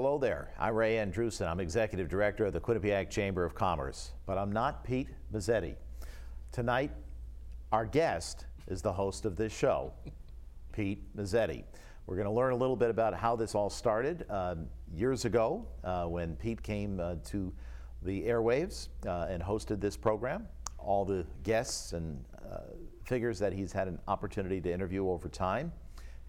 Hello there. I'm Ray Andrusen. I'm Executive Director of the Quinnipiac Chamber of Commerce, but I'm not Pete Mezzetti. Tonight, our guest is the host of this show, Pete Mezzetti. We're going to learn a little bit about how this all started um, years ago uh, when Pete came uh, to the airwaves uh, and hosted this program. All the guests and uh, figures that he's had an opportunity to interview over time,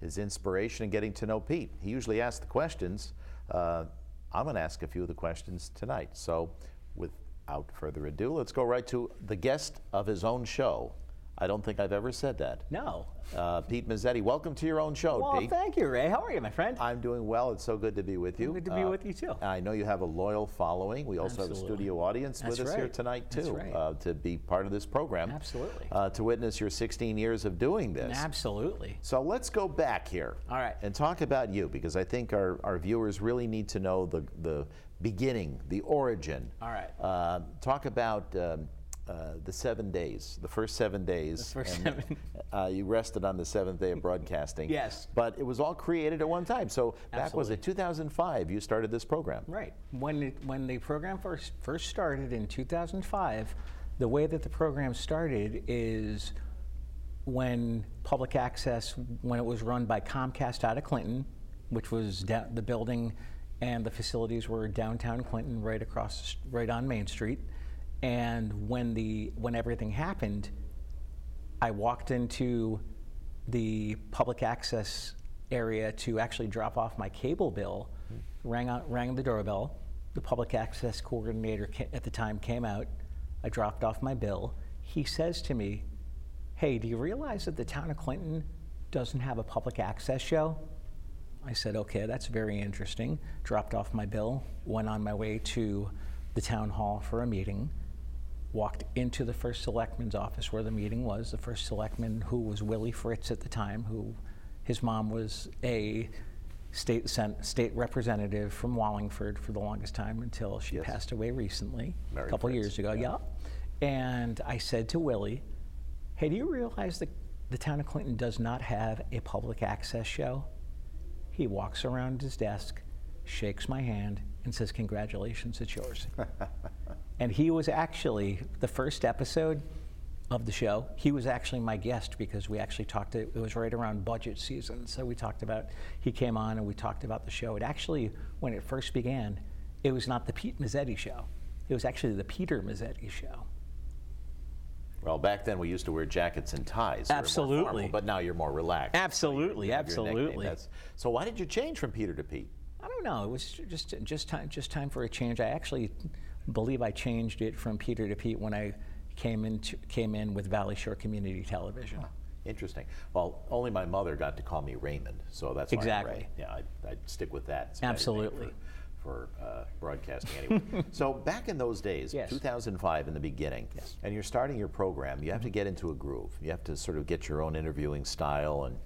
his inspiration in getting to know Pete. He usually asks the questions. Uh, I'm going to ask a few of the questions tonight. So, without further ado, let's go right to the guest of his own show. I don't think I've ever said that. No. Uh, Pete Mezzetti, welcome to your own show, Well, Pete. thank you, Ray. How are you, my friend? I'm doing well. It's so good to be with you. Good to be with you, too. I know you have a loyal following. We also have a studio audience That's with us here tonight too, right. uh, to be part of this program. Absolutely. Uh, to witness your 16 years of doing this. Absolutely. So let's go back here. All right. And talk about you because I think our, our viewers really need to know the, the beginning, the origin. All right. Uh, talk about um, uh, the seven days, the first seven days. The first and, seven. Uh, you rested on the seventh day of broadcasting. Yes. But it was all created at one time. So back was it 2005? You started this program. Right. When it, when the program first first started in 2005, the way that the program started is when public access, when it was run by Comcast out of Clinton, which was da- the building and the facilities were downtown Clinton, right across, right on Main Street. And when the when everything happened, I walked into the public access area to actually drop off my cable bill, hmm. rang, out, rang the doorbell. The public access coordinator ca- at the time came out. I dropped off my bill. He says to me, Hey, do you realize that the town of Clinton doesn't have a public access show? I said, Okay, that's very interesting. Dropped off my bill, went on my way to the town hall for a meeting walked into the first selectman's office where the meeting was. The first selectman, who was Willie Fritz at the time, who his mom was a state sen- state representative from Wallingford for the longest time until she Yes. passed away recently, Mary a couple Fritz, years ago. yeah. Yeah. And I said to Willie, "Hey, do you realize that the town of Clinton does not have a public access show?" He walks around his desk, shakes my hand, and says, "Congratulations, it's yours." And he was actually the first episode of the show. He was actually my guest because we actually talked. To, it was right around budget season, so we talked about. He came on and we talked about the show. It actually, when it first began, it was not the Pete Mezzetti show. It was actually the Peter Mezzetti show. Well, back then we used to wear jackets and ties. Absolutely. formal, but now you're more relaxed. Absolutely, You have your nickname. absolutely. So why did you change from Peter to Pete? I don't know. It was just just time just time for a change. I actually believe I changed it from Peter to Pete when I came in came in with Valley Shore Community Television. Interesting. Well, only my mother got to call me Raymond, so that's why I'm Exactly. Ray. Yeah, I'd, I'd stick with that. It's a better name Absolutely. For, for uh, broadcasting anyway. so back in those days, Yes. 2005 in the beginning, Yes. and you're starting your program, you have to get into a groove. You have to sort of get your own interviewing style and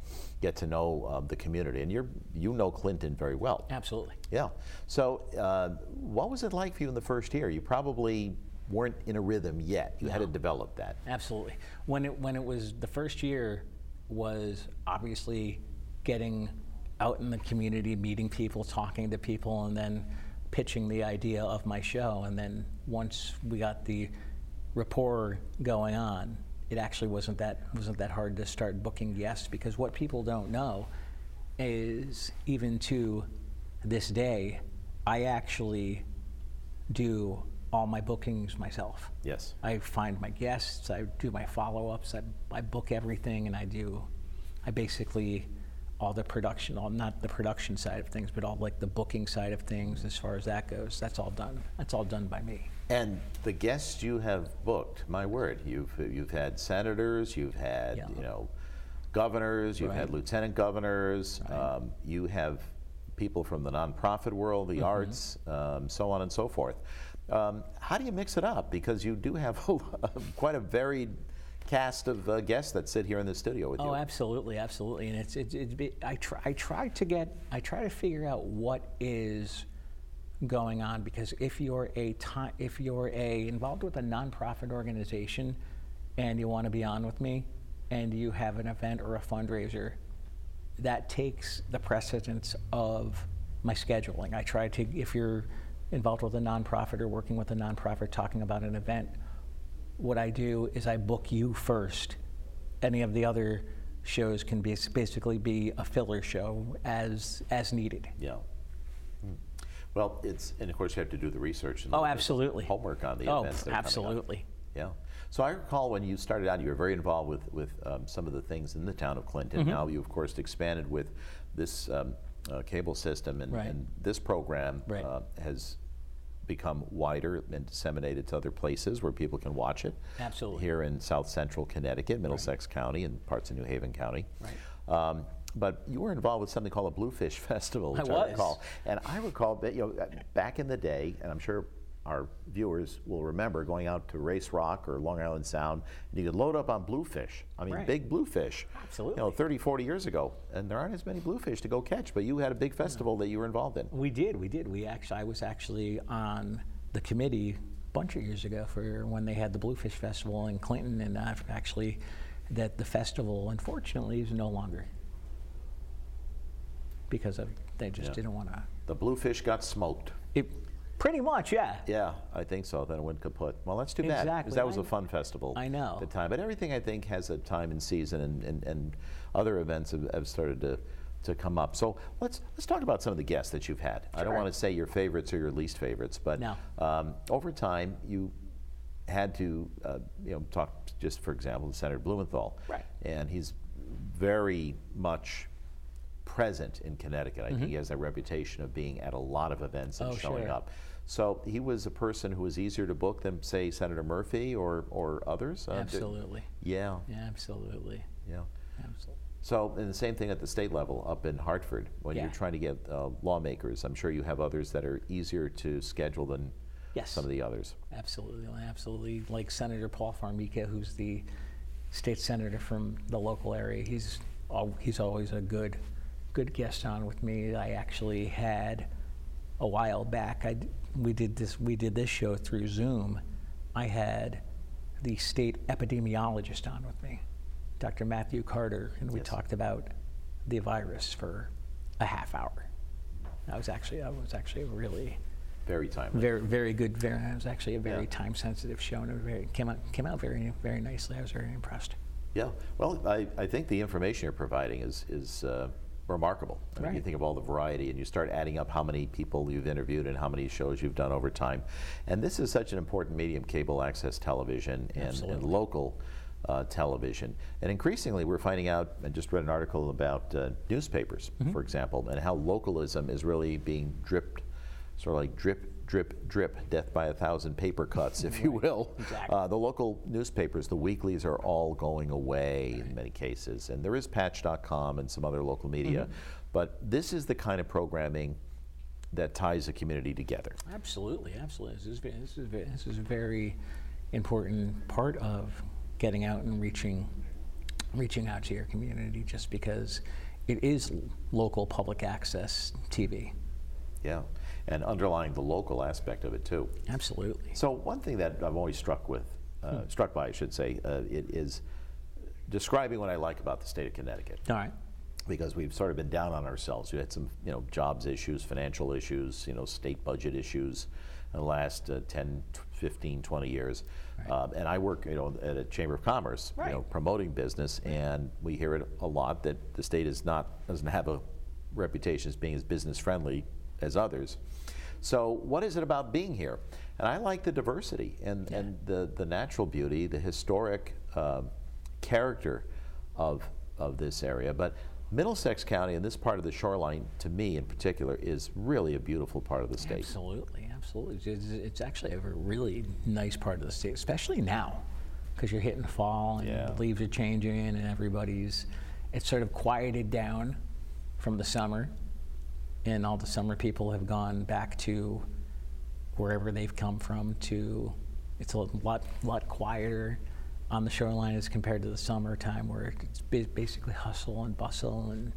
get to know uh, the community. And you're you know Clinton very well. Absolutely. Yeah. So, uh, what was it like for you in the first year? You probably weren't in a rhythm yet. You had to develop that. Absolutely. When it when it was the first year was obviously getting out in the community, meeting people, talking to people, and then pitching the idea of my show. And then once we got the rapport going on, it actually wasn't that wasn't that hard to start booking guests because what people don't know is even to this day, I actually do all my bookings myself. Yes. I find my guests, I do my follow ups, I, I book everything, and I do, I basically, all the production, all, not the production side of things, but all like the booking side of things as far as that goes, that's all done. That's all done by me. And the guests you have booked, my word, you've you've had senators, you've had Yeah. you know governors, you've had lieutenant governors, um, you have people from the nonprofit world, the arts, um, so on and so forth. Um, how do you mix it up? Because you do have quite a varied cast of uh, guests that sit here in the studio with Oh, you. Oh, absolutely, absolutely. And it's, it's, it's be- I try, I try to get, I try to figure out what is going on because if you're a ti if you're a involved with a nonprofit organization and you want to be on with me and you have an event or a fundraiser, that takes the precedence of my scheduling. I try to, if you're involved with a nonprofit or working with a nonprofit talking about an event, what I do is I book you first. Any of the other shows can be basically be a filler show as as needed. Yeah. Hmm. Well, it's and of course you have to do the research and Oh, the absolutely. homework on the Oh, events. that are coming up. absolutely. Yeah. So I recall when you started out, you were very involved with with um, some of the things in the town of Clinton. Mm-hmm. Now you, of course, expanded with this um, uh, cable system, and, Right. and this program Right. uh, has become wider and disseminated to other places where people can watch it. Absolutely. Here in South Central Connecticut, Middlesex County, and parts of New Haven County. Right. Um, but you were involved with something called a Bluefish Festival, which I was. recall. And I recall that, you know, back in the day, and I'm sure our viewers will remember going out to Race Rock or Long Island Sound, and you could load up on bluefish. I mean, Right. big bluefish. Absolutely. You know, 30, 40 years ago. And there aren't as many bluefish to go catch, but you had a big festival that you were involved in. We did, we did. We actually, I was actually on the committee a bunch of years ago for when they had the Bluefish Festival in Clinton, and I've actually that the festival, unfortunately, is no longer because of they just Yeah. didn't want to. The bluefish got smoked. It pretty much, yeah. Yeah, I think so. Then it went kaput. Well, that's too bad. Exactly. Because that was a fun festival. I know. At the time. But everything, I think, has a time and season, and, and, and other events have, have started to, to come up. So let's, let's talk about some of the guests that you've had. I don't want to say your favorites or your least favorites, but No. um, over time, you had to, uh, you know, talk just for example, to Senator Blumenthal. Right. And he's very much present in Connecticut. I think he has that reputation of being at a lot of events and Mm-hmm. Oh, showing sure. up. So he was a person who was easier to book than, say, Senator Murphy or, or others. Uh, Absolutely. yeah, Absolutely. yeah. Absolutely. So, and the same thing at the state level up in Hartford. When Yeah. you're trying to get uh, lawmakers, I'm sure you have others that are easier to schedule than Yes. some of the others. Absolutely, absolutely. Like Senator Paul Formica, who's the state senator from the local area. He's al- he's always a good good guest on with me. I actually had a while back. I we did this we did this show through Zoom. I had the state epidemiologist on with me, Dr. Matthew Carter, and we Yes. talked about the virus for a half hour. That was actually that was actually a really Very timely. very, very good. Very, it was actually a very Yeah. time-sensitive show, and it very, came out came out very, very nicely. I was very impressed. Yeah, well, I, I think the information you're providing is, is uh, remarkable. I mean, you think of all the variety and you start adding up how many people you've interviewed and how many shows you've done over time. And this is such an important medium, cable access television and, and local uh, television. And increasingly, we're finding out, I just read an article about uh, newspapers, Mm-hmm. for example, and how localism is really being dripped, sort of like drip, drip, drip, death by a thousand paper cuts, if you will. Exactly. Uh, the local newspapers, the weeklies, are all going away in many cases. And there is patch.com and some other local media. But this is the kind of programming that ties the community together. Absolutely, absolutely. This is this is this is a very important part of getting out and reaching reaching out to your community, just because it is local public access TV. Yeah. And underlying the local aspect of it, too. Absolutely. So one thing that I'm always struck with, uh, struck by, I should say, uh, it is describing what I like about the state of Connecticut. All right. because we've sort of been down on ourselves. We had some, you know, jobs issues, financial issues, you know, state budget issues in the last uh, 10, 15, 20 years. Um, and I work, you know, at a Chamber of Commerce, you know, promoting business, and we hear it a lot that the state is not, doesn't have a reputation as being as business friendly as others. So what is it about being here? And I like the diversity and, and the, the natural beauty, the historic uh, character of, of this area. But Middlesex County and this part of the shoreline, to me in particular, is really a beautiful part of the state. Absolutely, absolutely. It's, it's actually a really nice part of the state, especially now, because you're hitting fall and Yeah. the leaves are changing and everybody's. It's sort of quieted down from the summer, and all the summer people have gone back to wherever they've come from. To it's a lot lot quieter on the shoreline as compared to the summertime, where it's basically hustle and bustle and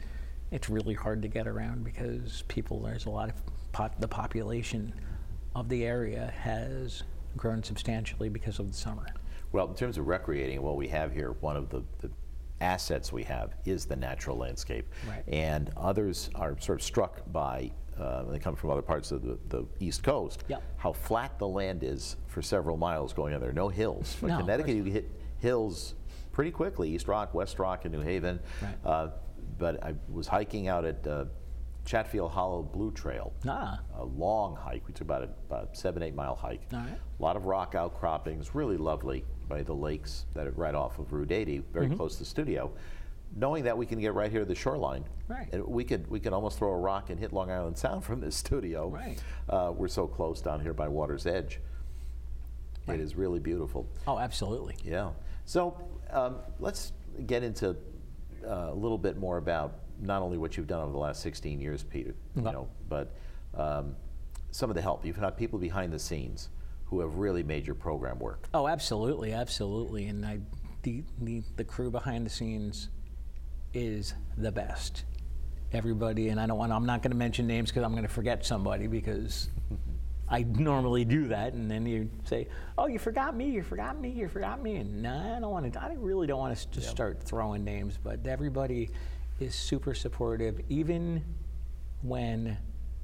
it's really hard to get around because people there's a lot of pot, the population of the area has grown substantially because of the summer. Well, in terms of recreating, what we have here, one of the, the assets we have is the natural landscape. Right. And others are sort of struck by uh, they come from other parts of the, the East Coast, Yep. how flat the land is for several miles going on there. No hills. But No, Connecticut, you hit hills pretty quickly East Rock, West Rock, and New Haven. Right. Uh, but I was hiking out at uh, Chatfield Hollow Blue Trail. Ah. A long hike. We took about a about seven, eight mile hike. All right. A lot of rock outcroppings, really lovely by the lakes that are right off of Route 80, very Mm-hmm. close to the studio. Knowing that we can get right here to the shoreline, Right. and we could we could almost throw a rock and hit Long Island Sound from this studio. Right. Uh, we're so close down here by water's edge. Right. It is really beautiful. Oh, absolutely. Yeah. So um, let's get into uh, a little bit more about not only what you've done over the last 16 years, Peter, you know, but um, some of the help. You've had people behind the scenes who have really made your program work. Oh, absolutely, absolutely. And I, the, the, the crew behind the scenes is the best. Everybody, and I don't want, I'm not going to mention names because I'm going to forget somebody because I normally do that. And then you say, oh, you forgot me, you forgot me, you forgot me. And no, I don't want to, I really don't want to just start throwing names, but everybody is super supportive, even when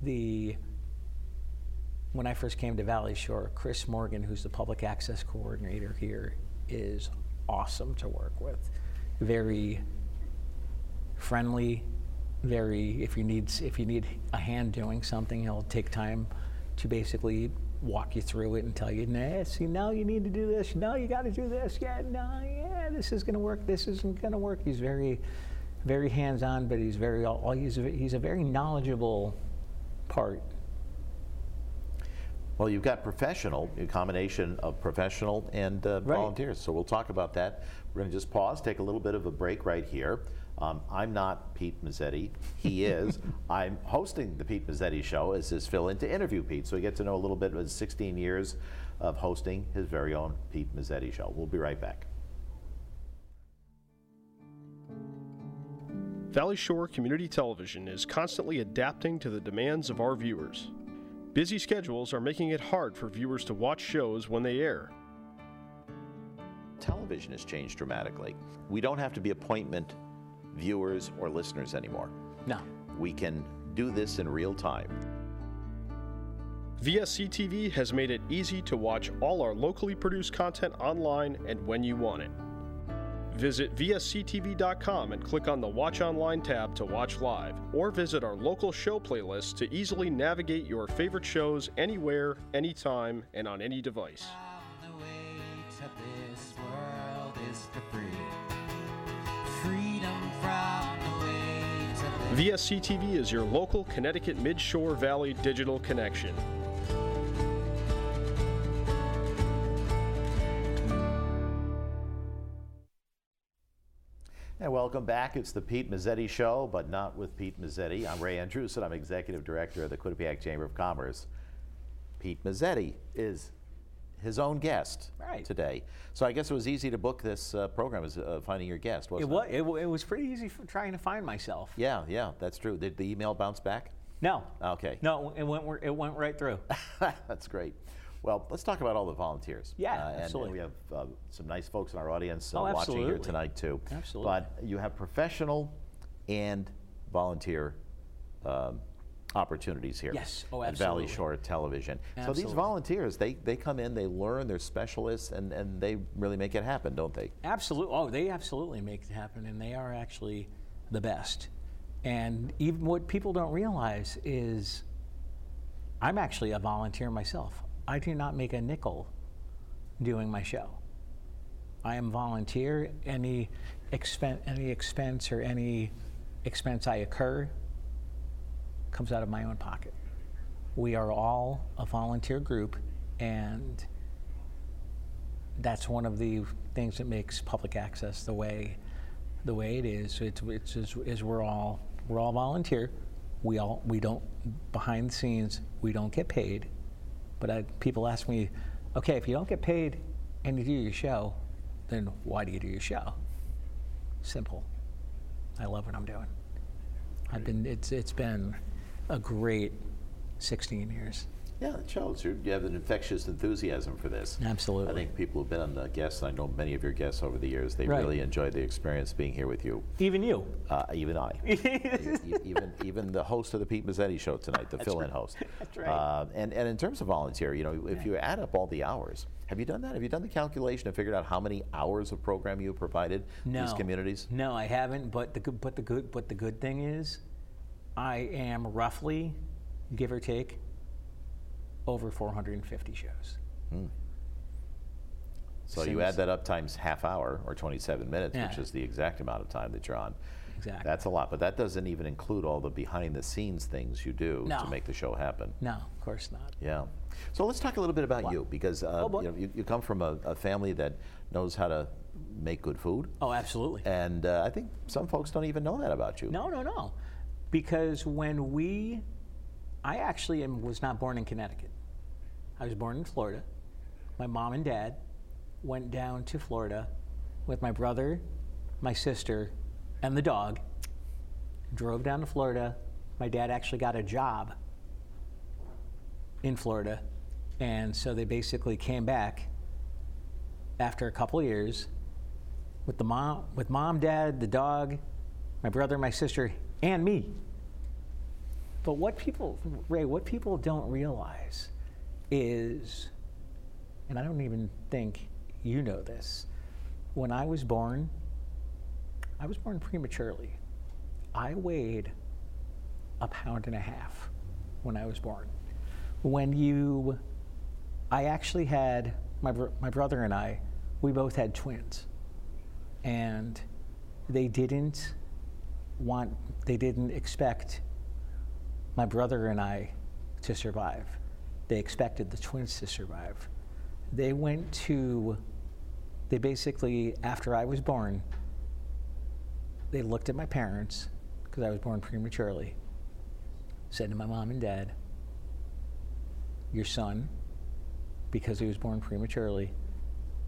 the when I first came to Valley Shore, Chris Morgan, who's the public access coordinator here, is awesome to work with. Very friendly, very if you need if you need a hand doing something, he'll take time to basically walk you through it and tell you, nah, see, now you need to do this. No, you got to do this. Yeah, no, yeah, this is to work. This isn't to work. He's very, very hands-on, but he's very, he's, he's a very knowledgeable part Well, you've got professional, a combination of professional and uh, Right. volunteers. So we'll talk about that. We're going to just pause, take a little bit of a break right here. Um, I'm not Pete Mezzetti. He is. I'm hosting the Pete Mezzetti Show as his fill in to interview Pete. So we get to know a little bit of his 16 years of hosting his very own Pete Mezzetti Show. We'll be right back. Valley Shore Community Television is constantly adapting to the demands of our viewers. Busy schedules are making it hard for viewers to watch shows when they air. Television has changed dramatically. We don't have to be appointment viewers or listeners anymore. No. We can do this in real time. VSC TV has made it easy to watch all our locally produced content online and when you want it. Visit VSCTV.com and click on the Watch Online tab to watch live, or visit our local show playlist to easily navigate your favorite shows anywhere, anytime, and on any device. The way to this world is for free. Freedom from the way to this. VSC is your local Connecticut Midshore Valley digital connection. And welcome back. It's the Pete Mezzetti Show, but not with Pete Mezzetti. I'm Ray Andrews, and I'm Executive Director of the Quinnipiac Chamber of Commerce. Pete Mezzetti is his own guest Right. today. So I guess it was easy to book this uh, program as uh, finding your guest, It wasn't was, it, wa- it was pretty easy for trying to find myself. Yeah, yeah, that's true. Did the email bounce back? No. Okay. No, it went, it went right through. That's great. Well, let's talk about all the volunteers. Yeah, Uh, and- and, absolutely. we have uh, some nice folks in our audience uh, Oh, watching here tonight too. Absolutely. But you have professional and volunteer um, opportunities here. Yes. Oh, At Valley. Shore Television. Absolutely. So these volunteers, they, they come in, they learn, they're specialists, and, and they really make it happen, don't they? Absolutely. Oh, they absolutely make it happen, and they are actually the best. And even what people don't realize is I'm actually a volunteer myself. I do not make a nickel doing my show. I am volunteer. Any expense, any expense or any expense I incur comes out of my own pocket. We are all a volunteer group, and that's one of the things that makes public access the way the way it is. It's, it's is, is we're all we're all volunteer. We all we don't behind the scenes we don't get paid. But I, people ask me, okay, if you don't get paid and you do your show, then why do you do your show? Simple. I love what I'm doing. I've been it's it's been a great 16 years. Yeah, it shows. You're, have an infectious enthusiasm for this. Absolutely. I think people who've been on the guests, I know many of your guests over the years, they Right. really enjoyed the experience being here with you. Even you. Uh, even I. even even the host of the Pete Mezzetti show tonight, the fill-in host. That's right. Uh, and and in terms of volunteer, you know, if you add up all the hours, have you done that? Have you done the calculation and figured out how many hours of program you provided No. these communities? No, I haven't. But the good, but the good, but the good thing is, I am roughly, give or take, over 450 shows. So you add that up times half hour or 27 minutes, which is the exact amount of time that you're on. Exactly. That's a lot, but that doesn't even include all the behind-the-scenes things you do No. to make the show happen. No, of course not. Yeah. So let's talk a little bit about you because uh, Oh, you, know, you, you come from a, a family that knows how to make good food, Oh, absolutely. and uh, I think some folks don't even know that about you. No, no, no. Because when we, I actually am, was not born in Connecticut. I was born in Florida. My mom and dad went down to Florida with my brother, my sister, and the dog. Drove down to Florida. My dad actually got a job in Florida. And so they basically came back after a couple years with the mom, with mom, dad, the dog, my brother, my sister, and me. But what people, Ray, what people don't realize is, and I don't even think you know this, when I was born, I was born prematurely. I weighed a pound and a half when I was born. When you, I actually had, my, my brother and I, we both had twins. And they didn't want, they didn't expect my brother and I to survive. They expected the twins to survive. They went to, they basically, after I was born, they looked at my parents, because I was born prematurely, said to my mom and dad, Your son, because he was born prematurely,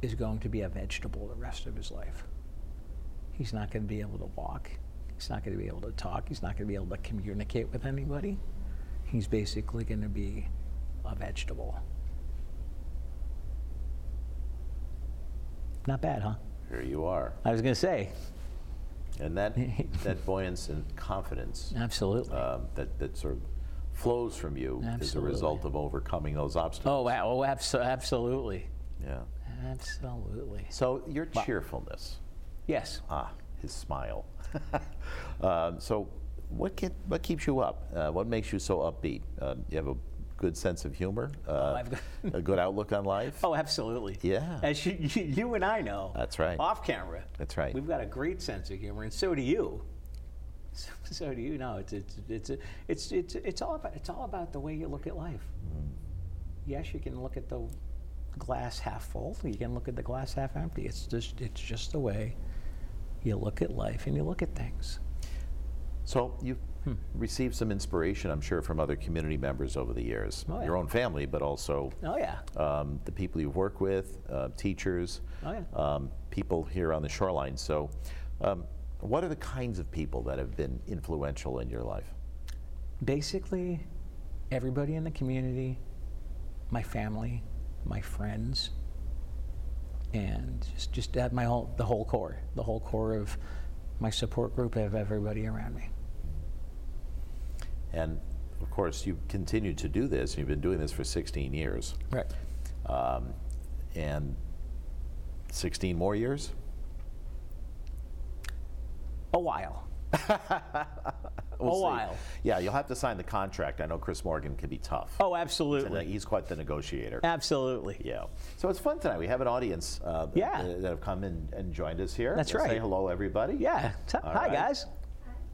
is going to be a vegetable the rest of his life. He's not going to be able to walk. He's not going to be able to talk. He's not going to be able to communicate with anybody. He's basically going to be a vegetable. Not bad, huh? Here you are. I was going to say, And that, that buoyance and confidence absolutely. um, that, that sort of flows from you as a result of overcoming those obstacles. oh, wow. oh abso- absolutely. Yeah. Absolutely. So your cheerfulness, Yes. ah, his smile. um, so what, what keeps you up? Uh, what makes you so upbeat? Um, you have a good sense of humor, uh, I've got- a good outlook on life. Oh, absolutely. Yeah. As you, you, you and I know. That's right. Off camera. That's right. We've got a great sense of humor, and so do you. So, so do you. No, it's it's it's it's it's it's all about it's all about the way you look at life. Mm. Yes, you can look at the glass half full. You can look at the glass half empty. It's just it's just the way you look at life and you look at things. So you've Hmm. received some inspiration, I'm sure, from other community members over the years. Oh, yeah. Your own family, but also Oh yeah. um, the people you work with, uh, teachers, Oh, yeah. um, people here on the shoreline. So, um, what are the kinds of people that have been influential in your life? basically everybody in the community, my family, my friends, and just just that my whole the whole core, the whole core of my support group of everybody around me. And of course, you've continued to do this. You've been doing this for 16 years. Right. Um, and 16 more years? A while. We'll a see. while. Yeah, you'll have to sign the contract. I know Chris Morgan can be tough. Oh, And, uh, absolutely. he's quite the negotiator. Absolutely. Yeah. So it's fun tonight. We have an audience uh, Yeah. that that have come and, and joined us here. That's Let's Say hello, everybody. Yeah. All hi, right. guys.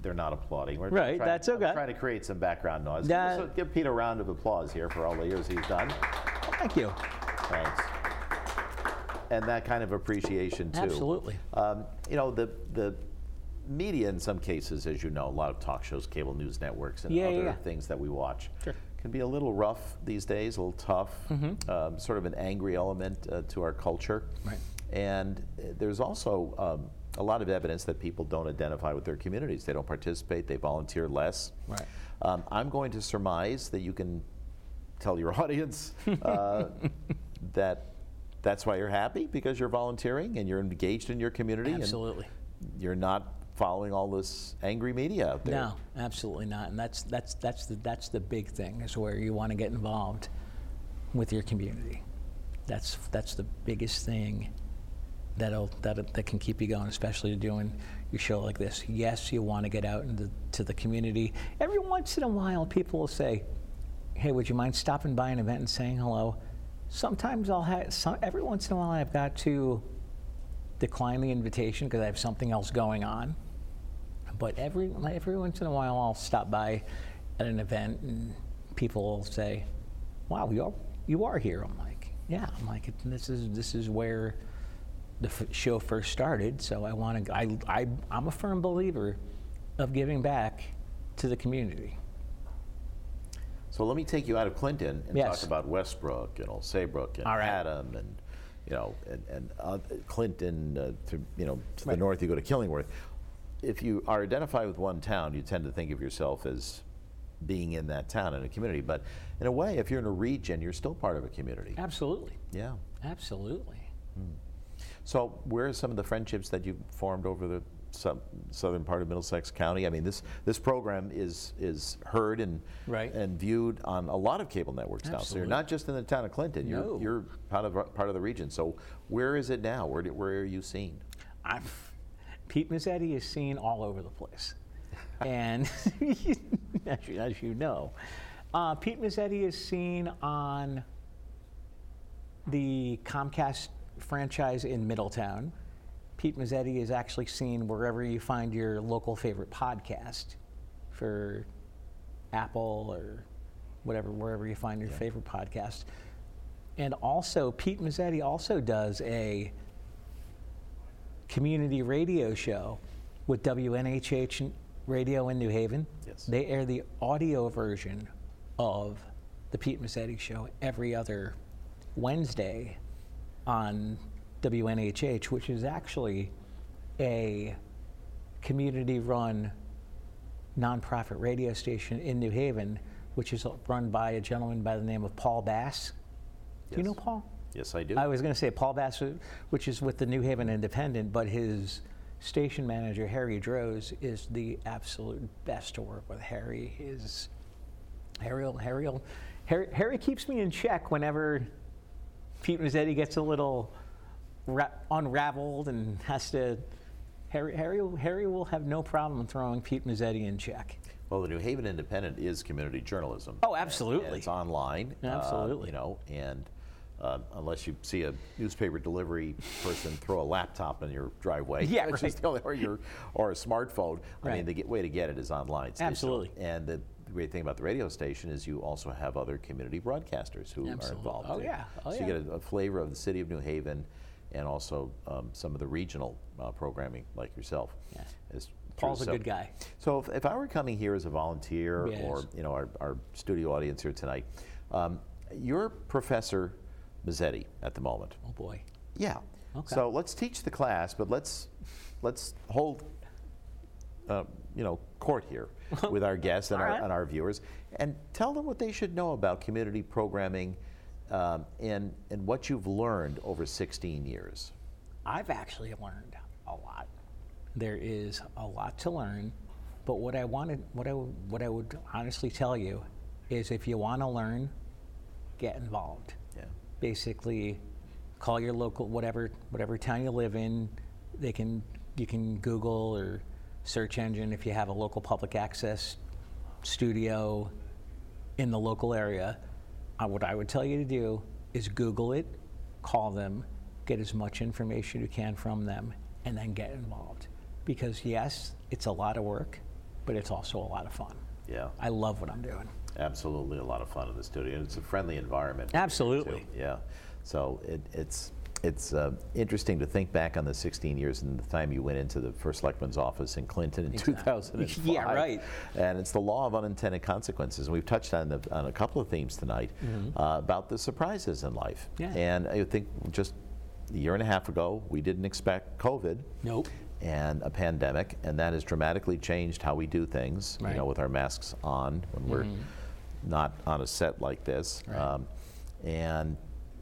They're not applauding. We're Right, trying- that's I'm okay. trying to create some background noise. That- So give Pete a round of applause here for all the years he's done. Thank you. Thanks. And that kind of appreciation too. Absolutely. Um, you know the the media in some cases, as you know, a lot of talk shows, cable news networks, and Yeah, other yeah, things that we watch Sure. Mm-hmm. can be a little rough these days, a little tough, um, sort of an angry element uh, to our culture. Right. And uh, there's also um, a lot of evidence that people don't identify with their communities. They don't participate. They volunteer less. Right. Um, I'm going to surmise that you can tell your audience uh, that that's why you're happy because you're volunteering and you're engaged in your community. and Absolutely. you're not following all this angry media out there. No, absolutely not. And that's that's that's the that's the big thing is where you want to get involved with your community. That's that's the biggest thing that'll that that can keep you going, especially doing your show like this. Yes, you want to get out into to the community. Every once in a while, people will say, "Hey, would you mind stopping by an event and saying hello?" Sometimes I'll have. Some, every once in a while, I've got to decline the invitation because I have something else going on. But every every once in a while, I'll stop by at an event and people will say, "Wow, you are you are here." I'm like, "Yeah." I'm like, "This is this is where the f- show first started." So I want to. I, I I'm a firm believer of giving back to the community. So let me take you out of Clinton and Yes. talk about Westbrook and Old Saybrook and right. Haddam and you know and, and uh, Clinton uh, to you know to the north you go to Killingworth. If you are identified with one town, you tend to think of yourself as being in that town in a community. But in a way, if you're in a region, you're still part of a community. Absolutely, Yeah. absolutely. Hmm. So where are some of the friendships that you've formed over the sou- southern part of Middlesex County? I mean, this this program is is heard and Right. and viewed on a lot of cable networks now. So you're not just in the town of Clinton. You're No. you're part of part of the region. So where is it now? Where do, where are you seen? I'm, Pete Mezzetti is seen all over the place. and as, you, as you know, uh, Pete Mezzetti is seen on the Comcast franchise in Middletown. Pete Mezzetti is actually seen wherever you find your local favorite podcast for Apple or whatever, wherever you find your favorite podcast. And also, Pete Mezzetti also does a community radio show with WNHH Radio in New Haven. Yes. They air the audio version of the Pete Mezzetti show every other Wednesday on WNHH, which is actually a community run nonprofit radio station in New Haven, which is run by a gentleman by the name of Paul Bass. Do you know Paul? Yes, I do. I was going to say Paul Bass, which is with the New Haven Independent, but his station manager, Harry Droz, is the absolute best to work with. Harry is, Harry, will- Harry, Harry, keeps me in check whenever Pete Mezzetti gets a little ra- unraveled and has to. Harry, Harry, will- Harry will have no problem throwing Pete Mezzetti in check. well, the New Haven Independent is community journalism. Oh, And absolutely. it's online. uh, Absolutely. you know, and uh, unless you see a newspaper delivery person throw a laptop in your driveway, Yeah, which is right. or your or a smartphone. I mean, the get, way to get it is online. It's digital. Absolutely. And the great thing about the radio station is you also have other community broadcasters who are involved. Oh, too. yeah. Oh, so yeah. you get a, a flavor of the city of New Haven, and also um, some of the regional uh, programming, like yourself. Yeah. is. Paul's a good guy. so if, if I were coming here as a volunteer, Yes. or you know our, our studio audience here tonight, um, you're Professor Mezzetti at the moment. Oh boy. Yeah. Okay. So let's teach the class, but let's let's hold uh, you know court here with our guests and our, right. and our viewers, and tell them what they should know about community programming um, and and what you've learned over 16 years. I've actually learned a lot. There is a lot to learn, but what I wanted, what I, what I would honestly tell you is if you want to learn, get involved. Basically, call your local whatever whatever town you live in. They can you can Google or search engine if you have a local public access studio in the local area. Uh, what I would tell you to do is Google it, call them, get as much information you can from them, and then get involved. Because yes, it's a lot of work, but it's also a lot of fun. Yeah. I love what I'm doing. Absolutely, a lot of fun in the studio, and it's a friendly environment. Absolutely. too. Yeah. So it, it's it's uh, interesting to think back on the 16 years and the time you went into the first selectman's office in Clinton in 2005. Yeah, right. And it's the law of unintended consequences. And we've touched on, the, on a couple of themes tonight uh, about the surprises in life. Mm-hmm. Yeah. And I think just a year and a half ago, we didn't expect COVID Nope. and a pandemic, and that has dramatically changed how we do things. Right. You know, with our masks on when we're not on a set like this. Right. Um, and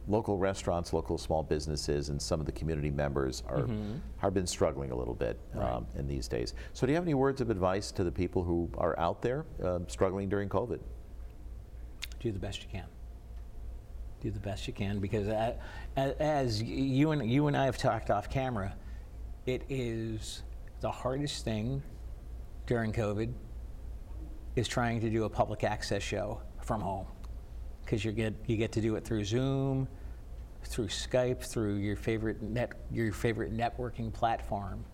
local restaurants, local small businesses, and some of the community members are have been struggling a little bit Mm-hmm. Right. um, in these days. So, do you have any words of advice to the people who are out there um struggling during COVID? do the best you can. Do the best you can because a- as you and you and I have talked off camera, it is the hardest thing during COVID is trying to do a public access show from home. Because you get you get to do it through Zoom, through Skype, through your favorite net your favorite networking platform,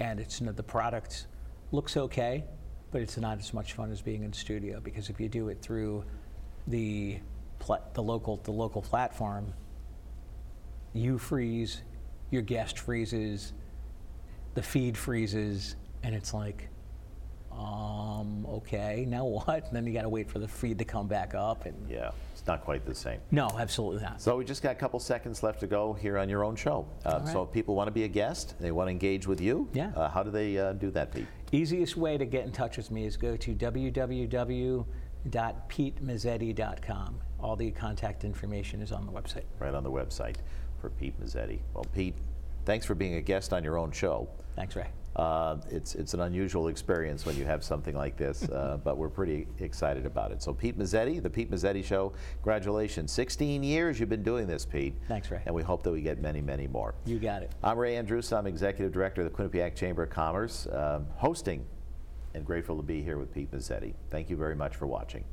and it's n- the product looks okay, but it's not as much fun as being in studio. Because if you do it through the pla- the local the local platform, you freeze, your guest freezes, the feed freezes, and it's like, um, okay, now what? And then you got to wait for the feed to come back up, and Yeah, it's not quite the same. no, absolutely not. So we just got a couple seconds left to go here on your own show. Uh, All So if people want to be a guest, they want to engage with you. Yeah. Uh, how do they uh, do that, Pete? Easiest way to get in touch with me is go to www.petemezzetti.com. All the contact information is on the website. Right on the website for Pete Mezzetti. Well, Pete, thanks for being a guest on your own show. Thanks, Ray. Uh, it's it's an unusual experience when you have something like this, uh, but we're pretty excited about it. So Pete Mezzetti, the Pete Mezzetti Show, congratulations! 16 years you've been doing this, Pete. Thanks, Ray. And we hope that we get many, many more. You got it. I'm Ray Andrews. I'm Executive Director of the Quinnipiac Chamber of Commerce, um, hosting and grateful to be here with Pete Mezzetti. Thank you very much for watching.